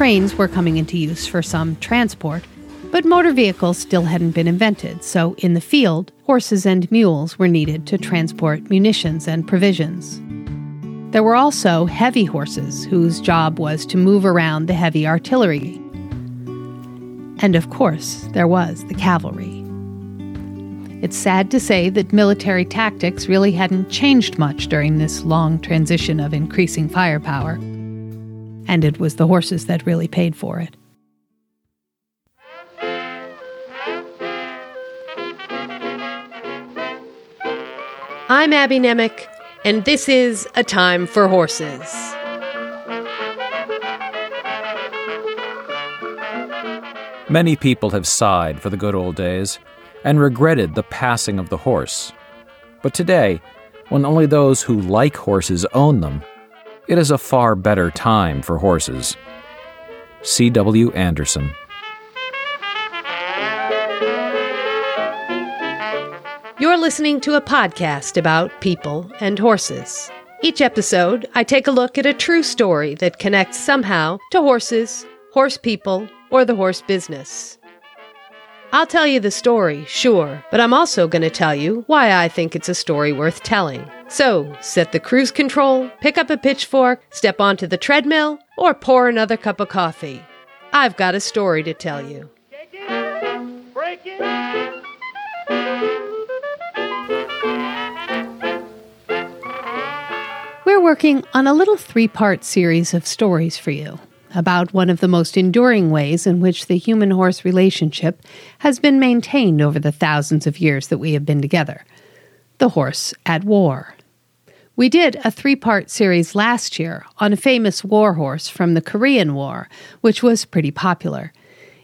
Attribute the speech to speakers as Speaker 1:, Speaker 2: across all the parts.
Speaker 1: trains were coming into use for some transport, but motor vehicles still hadn't been invented, so in the field, horses and mules were needed to transport munitions and provisions. There were also heavy horses whose job was to move around the heavy artillery. And of course, there was the cavalry. It's sad to say that military tactics really hadn't changed much during this long transition of increasing firepower. And it was the horses that really paid for it.
Speaker 2: I'm Abby Nemec, and this is A Time for Horses.
Speaker 3: Many people have sighed for the good old days and regretted the passing of the horse. But today, when only those who like horses own them, it is a far better time for horses. C.W. Anderson.
Speaker 2: You're listening to a podcast about people and horses. Each episode, I take a look at a true story that connects somehow to horses, horse people, or the horse business. I'll tell you the story, sure, but I'm also going to tell you why I think it's a story worth telling. So, set the cruise control, pick up a pitchfork, step onto the treadmill, or pour another cup of coffee. I've got a story to tell you.
Speaker 1: We're working on a little three part series of stories for you about one of the most enduring ways in which the human horse relationship has been maintained over the thousands of years that we have been together the horse at war. We did a three part series last year on a famous war horse from the Korean War, which was pretty popular.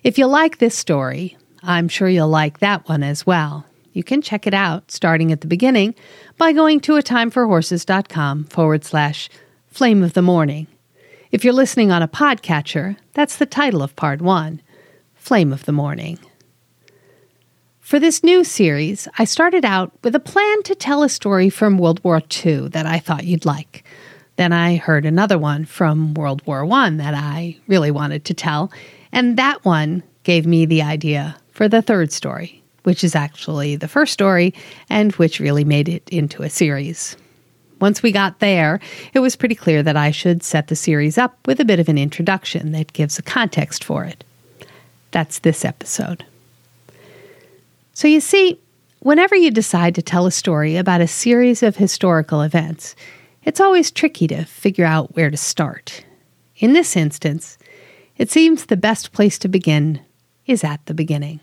Speaker 1: If you like this story, I'm sure you'll like that one as well. You can check it out starting at the beginning by going to a timeforhorses.com forward slash flame of the morning. If you're listening on a podcatcher, that's the title of part one Flame of the Morning. For this new series, I started out with a plan to tell a story from World War II that I thought you'd like. Then I heard another one from World War I that I really wanted to tell, and that one gave me the idea for the third story which is actually the first story and which really made it into a series. Once we got there, it was pretty clear that I should set the series up with a bit of an introduction that gives a context for it. That's this episode. So, you see, whenever you decide to tell a story about a series of historical events, it's always tricky to figure out where to start. In this instance, it seems the best place to begin is at the beginning.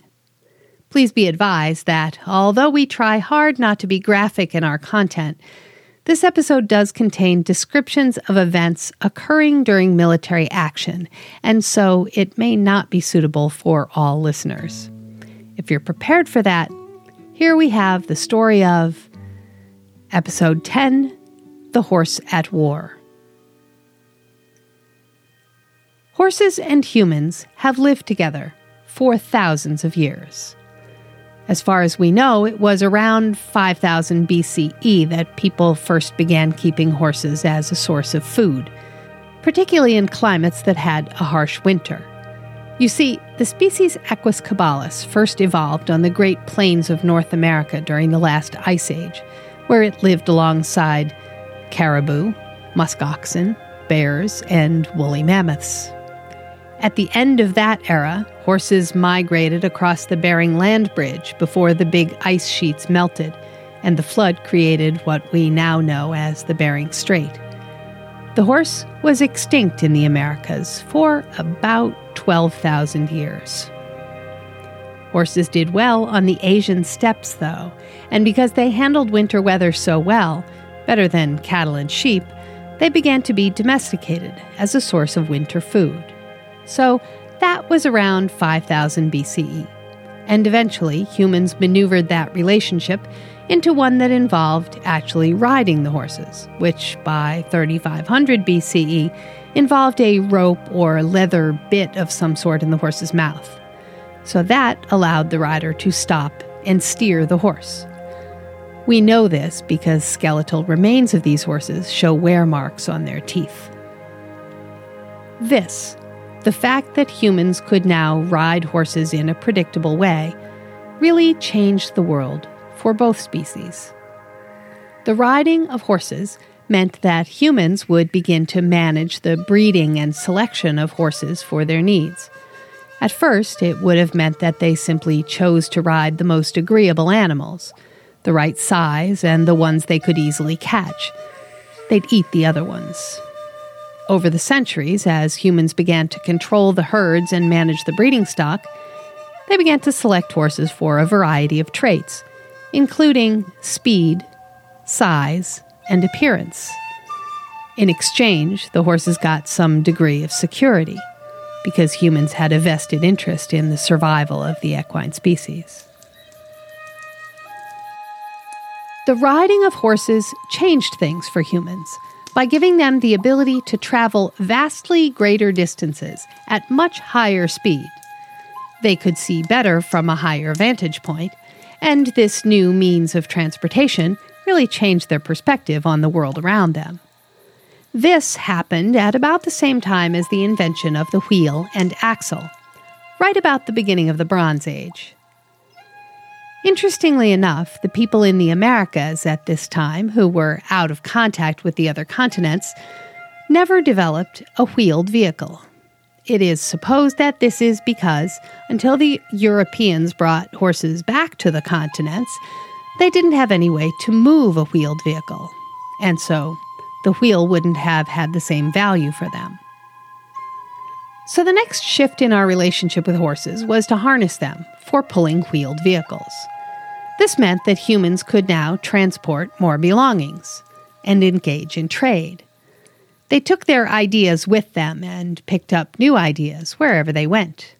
Speaker 1: Please be advised that, although we try hard not to be graphic in our content, this episode does contain descriptions of events occurring during military action, and so it may not be suitable for all listeners. If you're prepared for that, here we have the story of Episode 10 The Horse at War. Horses and humans have lived together for thousands of years. As far as we know, it was around 5000 BCE that people first began keeping horses as a source of food, particularly in climates that had a harsh winter. You see, the species Equus caballus first evolved on the Great Plains of North America during the last ice age, where it lived alongside caribou, musk oxen, bears, and woolly mammoths. At the end of that era, horses migrated across the Bering Land Bridge before the big ice sheets melted and the flood created what we now know as the Bering Strait. The horse was extinct in the Americas for about 12,000 years. Horses did well on the Asian steppes, though, and because they handled winter weather so well, better than cattle and sheep, they began to be domesticated as a source of winter food. So that was around 5000 BCE. And eventually, humans maneuvered that relationship into one that involved actually riding the horses, which by 3500 BCE involved a rope or leather bit of some sort in the horse's mouth. So that allowed the rider to stop and steer the horse. We know this because skeletal remains of these horses show wear marks on their teeth. This the fact that humans could now ride horses in a predictable way really changed the world for both species. The riding of horses meant that humans would begin to manage the breeding and selection of horses for their needs. At first, it would have meant that they simply chose to ride the most agreeable animals, the right size, and the ones they could easily catch. They'd eat the other ones. Over the centuries, as humans began to control the herds and manage the breeding stock, they began to select horses for a variety of traits, including speed, size, and appearance. In exchange, the horses got some degree of security because humans had a vested interest in the survival of the equine species. The riding of horses changed things for humans by giving them the ability to travel vastly greater distances at much higher speed. They could see better from a higher vantage point, and this new means of transportation really changed their perspective on the world around them. This happened at about the same time as the invention of the wheel and axle, right about the beginning of the Bronze Age. Interestingly enough, the people in the Americas at this time, who were out of contact with the other continents, never developed a wheeled vehicle. It is supposed that this is because, until the Europeans brought horses back to the continents, they didn't have any way to move a wheeled vehicle. And so the wheel wouldn't have had the same value for them. So, the next shift in our relationship with horses was to harness them for pulling wheeled vehicles. This meant that humans could now transport more belongings and engage in trade. They took their ideas with them and picked up new ideas wherever they went.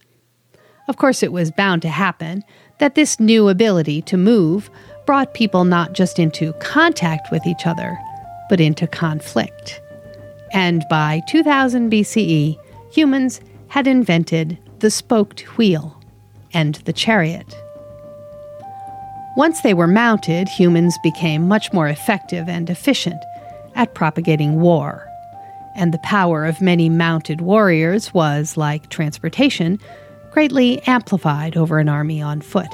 Speaker 1: Of course, it was bound to happen that this new ability to move brought people not just into contact with each other, but into conflict. And by 2000 BCE, humans had invented the spoked wheel and the chariot. Once they were mounted, humans became much more effective and efficient at propagating war. And the power of many mounted warriors was, like transportation, greatly amplified over an army on foot.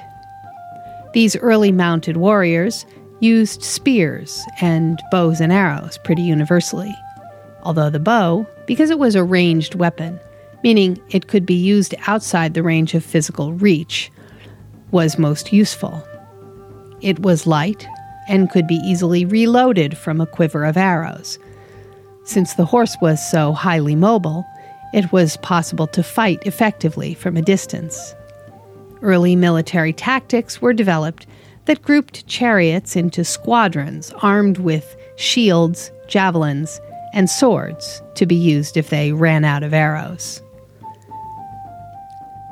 Speaker 1: These early mounted warriors used spears and bows and arrows pretty universally. Although the bow, because it was a ranged weapon, meaning it could be used outside the range of physical reach, was most useful. It was light and could be easily reloaded from a quiver of arrows. Since the horse was so highly mobile, it was possible to fight effectively from a distance. Early military tactics were developed that grouped chariots into squadrons armed with shields, javelins, and swords to be used if they ran out of arrows.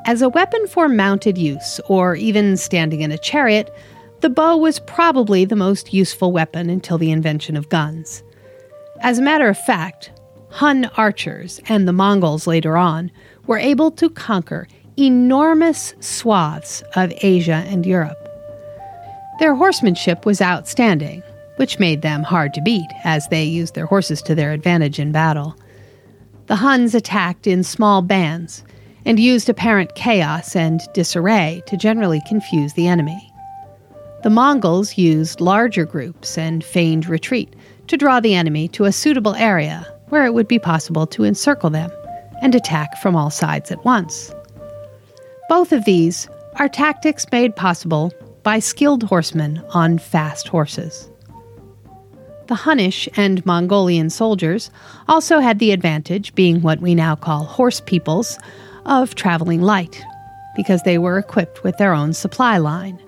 Speaker 1: As a weapon for mounted use, or even standing in a chariot, the bow was probably the most useful weapon until the invention of guns. As a matter of fact, Hun archers and the Mongols later on were able to conquer enormous swaths of Asia and Europe. Their horsemanship was outstanding, which made them hard to beat as they used their horses to their advantage in battle. The Huns attacked in small bands and used apparent chaos and disarray to generally confuse the enemy. The Mongols used larger groups and feigned retreat to draw the enemy to a suitable area where it would be possible to encircle them and attack from all sides at once. Both of these are tactics made possible by skilled horsemen on fast horses. The Hunnish and Mongolian soldiers also had the advantage, being what we now call horse peoples, of traveling light, because they were equipped with their own supply line.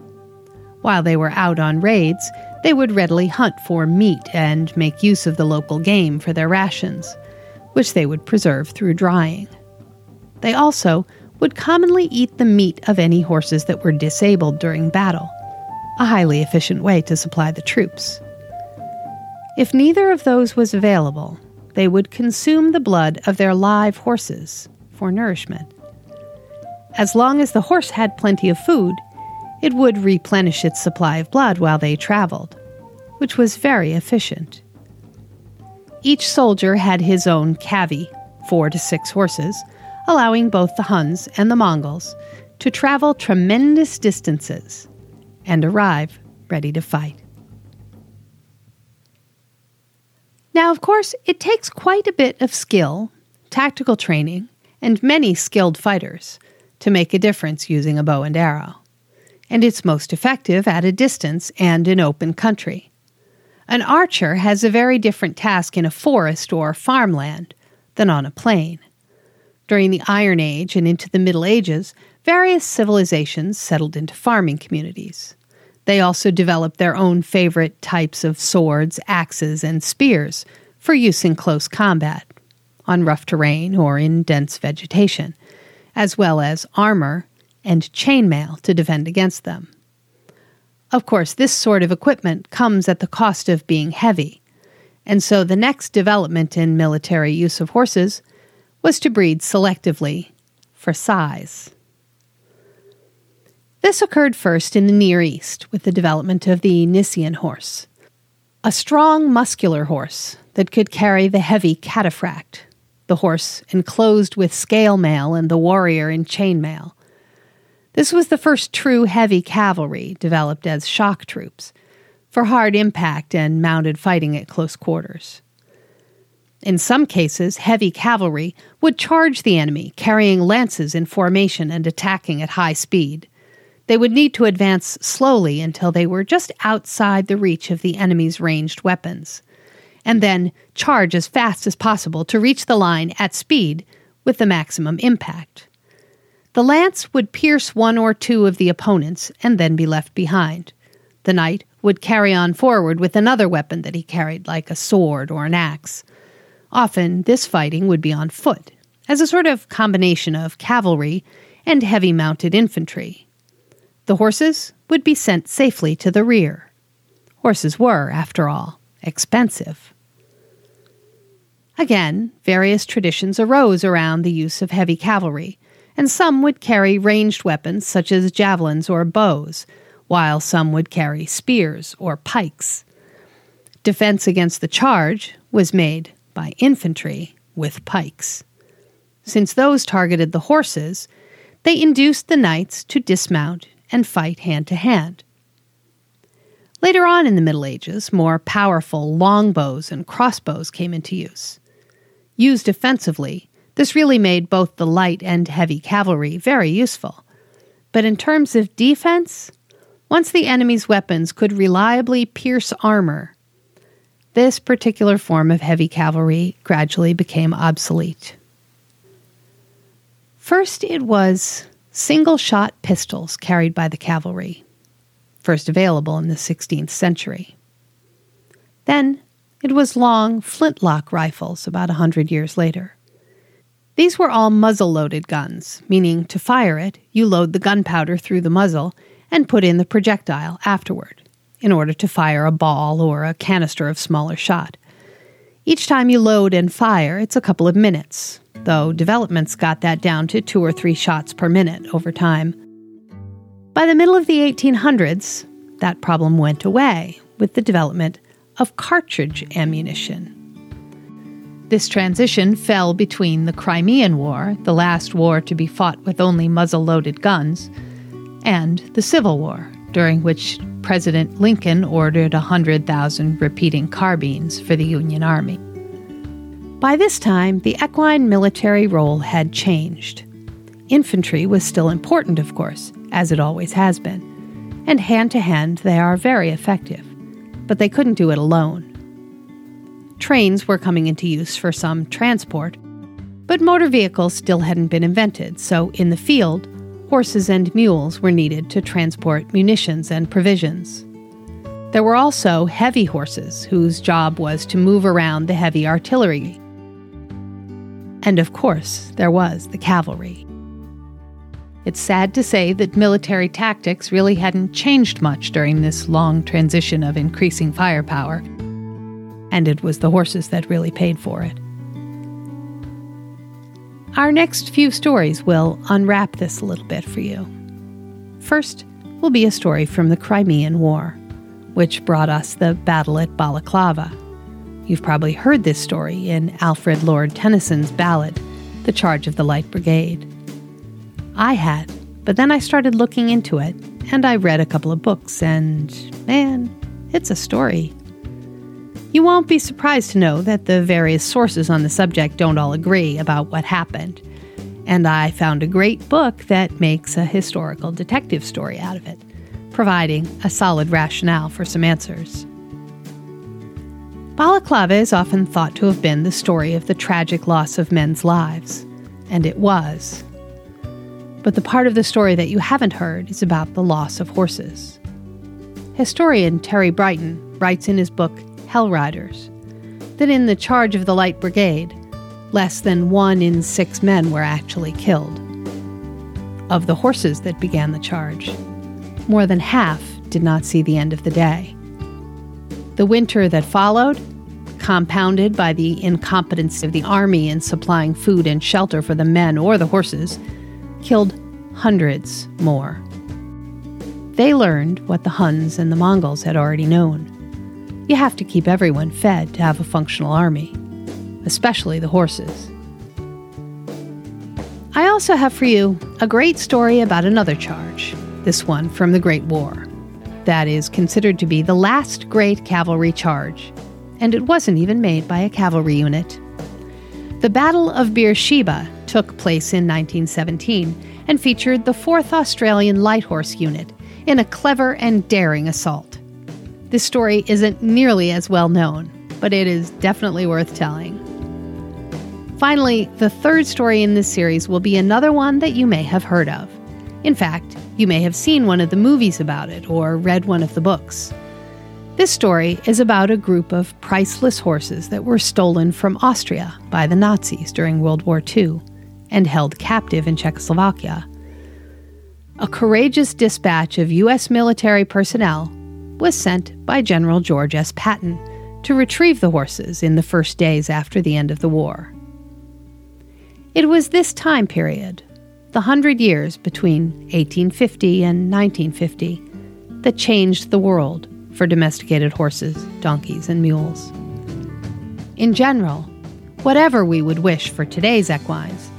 Speaker 1: While they were out on raids, they would readily hunt for meat and make use of the local game for their rations, which they would preserve through drying. They also would commonly eat the meat of any horses that were disabled during battle, a highly efficient way to supply the troops. If neither of those was available, they would consume the blood of their live horses for nourishment. As long as the horse had plenty of food, it would replenish its supply of blood while they traveled, which was very efficient. Each soldier had his own cavy, four to six horses, allowing both the Huns and the Mongols to travel tremendous distances and arrive ready to fight. Now, of course, it takes quite a bit of skill, tactical training, and many skilled fighters to make a difference using a bow and arrow. And it's most effective at a distance and in open country. An archer has a very different task in a forest or farmland than on a plain. During the Iron Age and into the Middle Ages, various civilizations settled into farming communities. They also developed their own favorite types of swords, axes, and spears for use in close combat, on rough terrain or in dense vegetation, as well as armor and chainmail to defend against them. Of course, this sort of equipment comes at the cost of being heavy, and so the next development in military use of horses was to breed selectively for size. This occurred first in the Near East with the development of the Nisaean horse, a strong, muscular horse that could carry the heavy cataphract, the horse enclosed with scale mail and the warrior in chainmail. This was the first true heavy cavalry developed as shock troops for hard impact and mounted fighting at close quarters. In some cases, heavy cavalry would charge the enemy, carrying lances in formation and attacking at high speed. They would need to advance slowly until they were just outside the reach of the enemy's ranged weapons, and then charge as fast as possible to reach the line at speed with the maximum impact. The lance would pierce one or two of the opponents and then be left behind. The knight would carry on forward with another weapon that he carried, like a sword or an axe. Often, this fighting would be on foot, as a sort of combination of cavalry and heavy mounted infantry. The horses would be sent safely to the rear. Horses were, after all, expensive. Again, various traditions arose around the use of heavy cavalry, and some would carry ranged weapons such as javelins or bows, while some would carry spears or pikes. Defense against the charge was made by infantry with pikes. Since those targeted the horses, they induced the knights to dismount and fight hand to hand. Later on in the Middle Ages, more powerful longbows and crossbows came into use. Used offensively, this really made both the light and heavy cavalry very useful. But in terms of defense, once the enemy's weapons could reliably pierce armor, this particular form of heavy cavalry gradually became obsolete. First, it was single shot pistols carried by the cavalry, first available in the 16th century. Then, it was long flintlock rifles about a hundred years later. These were all muzzle loaded guns, meaning to fire it, you load the gunpowder through the muzzle and put in the projectile afterward in order to fire a ball or a canister of smaller shot. Each time you load and fire, it's a couple of minutes, though developments got that down to two or three shots per minute over time. By the middle of the 1800s, that problem went away with the development of cartridge ammunition. This transition fell between the Crimean War, the last war to be fought with only muzzle loaded guns, and the Civil War, during which President Lincoln ordered 100,000 repeating carbines for the Union Army. By this time, the equine military role had changed. Infantry was still important, of course, as it always has been, and hand to hand they are very effective, but they couldn't do it alone. Trains were coming into use for some transport, but motor vehicles still hadn't been invented, so in the field, horses and mules were needed to transport munitions and provisions. There were also heavy horses whose job was to move around the heavy artillery. And of course, there was the cavalry. It's sad to say that military tactics really hadn't changed much during this long transition of increasing firepower, and it was the horses that really paid for it. Our next few stories will unwrap this a little bit for you. First will be a story from the Crimean War, which brought us the battle at Balaclava. You've probably heard this story in Alfred Lord Tennyson's ballad, The Charge of the Light Brigade. I had, but then I started looking into it, and I read a couple of books, and man, it's a story. You won't be surprised to know that the various sources on the subject don't all agree about what happened. And I found a great book that makes a historical detective story out of it, providing a solid rationale for some answers. Balaclava is often thought to have been the story of the tragic loss of men's lives, and it was. But the part of the story that you haven't heard is about the loss of horses. Historian Terry Brighton writes in his book Hell Riders, that in the charge of the Light Brigade, less than one in six men were actually killed. Of the horses that began the charge, more than half did not see the end of the day. The winter that followed, compounded by the incompetence of the army in supplying food and shelter for the men or the horses, killed hundreds more. They learned what the Huns and the Mongols had already known you have to keep everyone fed to have a functional army, especially the horses. I also have for you a great story about another charge, this one from the Great War. That is considered to be the last great cavalry charge, and it wasn't even made by a cavalry unit. The Battle of Beersheba took place in 1917 and featured the 4th Australian Light Horse Unit in a clever and daring assault. This story isn't nearly as well known, but it is definitely worth telling. Finally, the third story in this series will be another one that you may have heard of. In fact, you may have seen one of the movies about it or read one of the books. This story is about a group of priceless horses that were stolen from Austria by the Nazis during World War II and held captive in Czechoslovakia. A courageous dispatch of U.S. military personnel was sent by General George S. Patton to retrieve the horses in the first days after the end of the war. It was this time period, the hundred years between 1850 and 1950, that changed the world for domesticated horses, donkeys, and mules. In general, whatever we would wish for today's equines,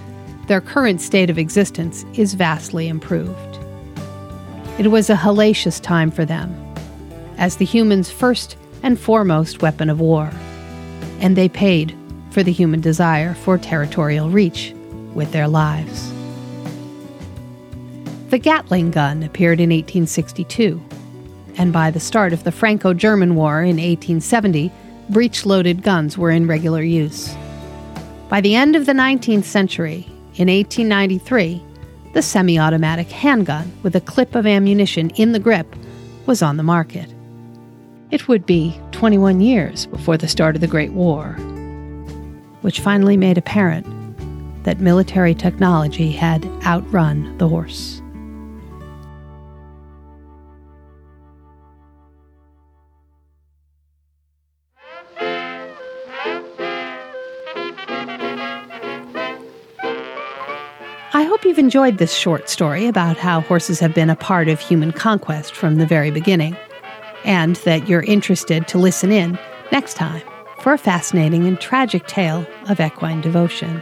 Speaker 1: their current state of existence is vastly improved. It was a hellacious time for them as the humans' first and foremost weapon of war. And they paid for the human desire for territorial reach with their lives. The Gatling gun appeared in 1862, and by the start of the Franco German War in 1870, breech loaded guns were in regular use. By the end of the 19th century, in 1893, the semi automatic handgun with a clip of ammunition in the grip was on the market. It would be 21 years before the start of the Great War, which finally made apparent that military technology had outrun the horse. I hope you've enjoyed this short story about how horses have been a part of human conquest from the very beginning and that you're interested to listen in next time for a fascinating and tragic tale of equine devotion.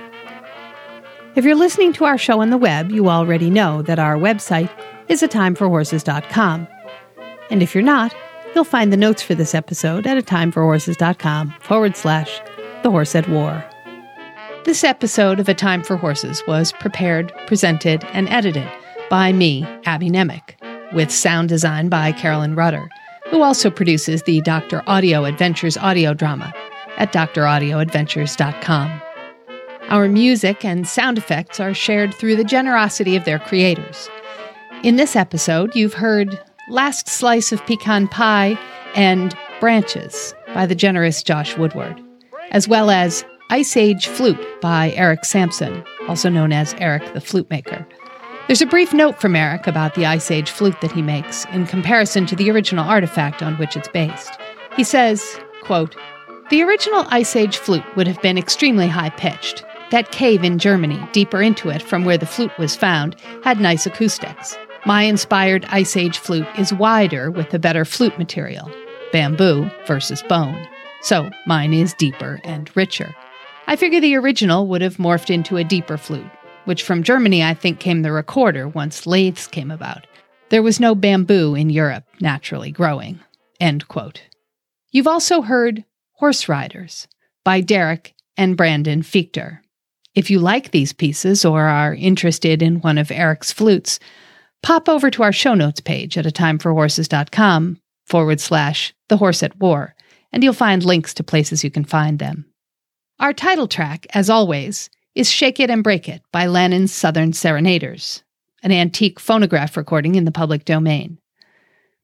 Speaker 1: If you're listening to our show on the web, you already know that our website is atimeforhorses.com. And if you're not, you'll find the notes for this episode at atimeforhorses.com forward slash the horse at war. This episode of A Time for Horses was prepared, presented, and edited by me, Abby Nemec, with sound design by Carolyn Rudder who also produces the Dr. Audio Adventures audio drama at draudioadventures.com. Our music and sound effects are shared through the generosity of their creators. In this episode, you've heard Last Slice of Pecan Pie and Branches by the generous Josh Woodward, as well as Ice Age Flute by Eric Sampson, also known as Eric the Flute Maker. There's a brief note from Eric about the Ice Age flute that he makes in comparison to the original artifact on which it's based. He says, quote, The original Ice Age flute would have been extremely high pitched. That cave in Germany, deeper into it from where the flute was found, had nice acoustics. My inspired Ice Age flute is wider with a better flute material, bamboo versus bone. So mine is deeper and richer. I figure the original would have morphed into a deeper flute, which from Germany I think came the recorder once lathes came about. There was no bamboo in Europe naturally growing. End quote. You've also heard Horse Riders by Derek and Brandon Fiechter. If you like these pieces or are interested in one of Eric's flutes, pop over to our show notes page at a forward slash the horse at war, and you'll find links to places you can find them. Our title track, as always, is Shake It and Break It by Lanin's Southern Serenaders, an antique phonograph recording in the public domain.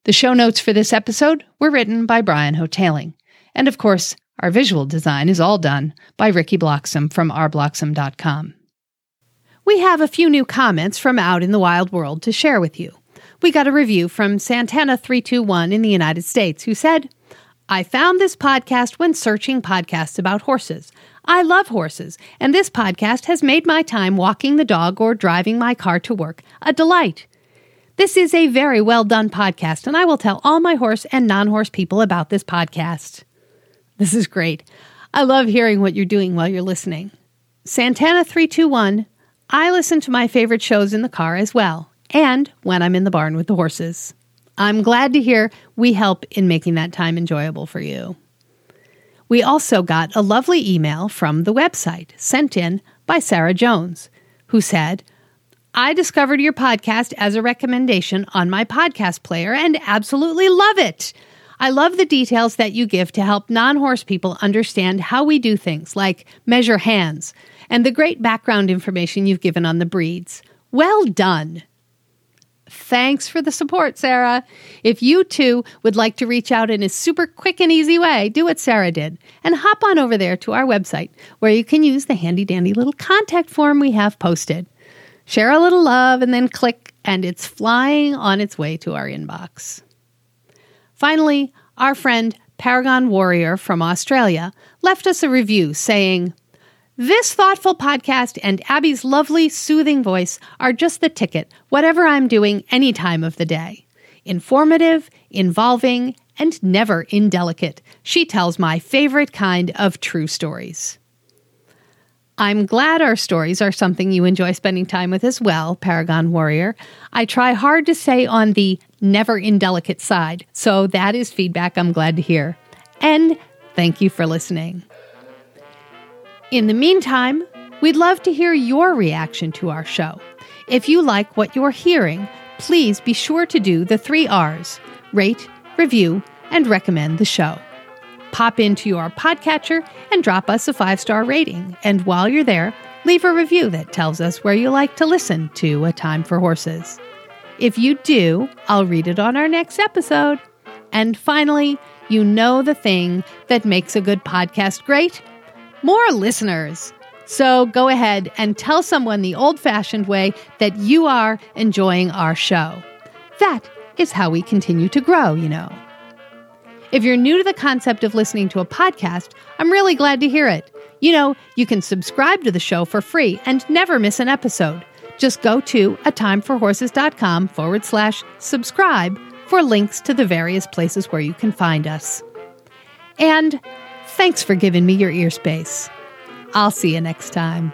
Speaker 1: The show notes for this episode were written by Brian Hotaling, and of course, our visual design is all done by Ricky Bloxam from rbloxam.com. We have a few new comments from out in the wild world to share with you. We got a review from Santana321 in the United States who said, I found this podcast when searching podcasts about horses. I love horses, and this podcast has made my time walking the dog or driving my car to work a delight. This is a very well done podcast, and I will tell all my horse and non horse people about this podcast. This is great. I love hearing what you're doing while you're listening. Santana321, I listen to my favorite shows in the car as well, and when I'm in the barn with the horses. I'm glad to hear we help in making that time enjoyable for you. We also got a lovely email from the website sent in by Sarah Jones, who said, I discovered your podcast as a recommendation on my podcast player and absolutely love it. I love the details that you give to help non horse people understand how we do things, like measure hands, and the great background information you've given on the breeds. Well done. Thanks for the support, Sarah. If you too would like to reach out in a super quick and easy way, do what Sarah did and hop on over there to our website where you can use the handy dandy little contact form we have posted. Share a little love and then click, and it's flying on its way to our inbox. Finally, our friend Paragon Warrior from Australia left us a review saying, This thoughtful podcast and Abby's lovely, soothing voice are just the ticket, whatever I'm doing any time of the day. Informative, involving, and never indelicate. She tells my favorite kind of true stories. I'm glad our stories are something you enjoy spending time with as well, Paragon Warrior. I try hard to stay on the never indelicate side, so that is feedback I'm glad to hear. And thank you for listening. In the meantime, we'd love to hear your reaction to our show. If you like what you're hearing, please be sure to do the three R's rate, review, and recommend the show pop into your podcatcher and drop us a five star rating. And while you're there, leave a review that tells us where you like to listen to A Time for Horses. If you do, I'll read it on our next episode. And finally, you know the thing that makes a good podcast great? More listeners. So go ahead and tell someone the old fashioned way that you are enjoying our show. That is how we continue to grow, you know. If you're new to the concept of listening to a podcast, I'm really glad to hear it. You know, you can subscribe to the show for free and never miss an episode. Just go to a timeforhorses.com forward slash subscribe for links to the various places where you can find us. And thanks for giving me your ear space. I'll see you next time.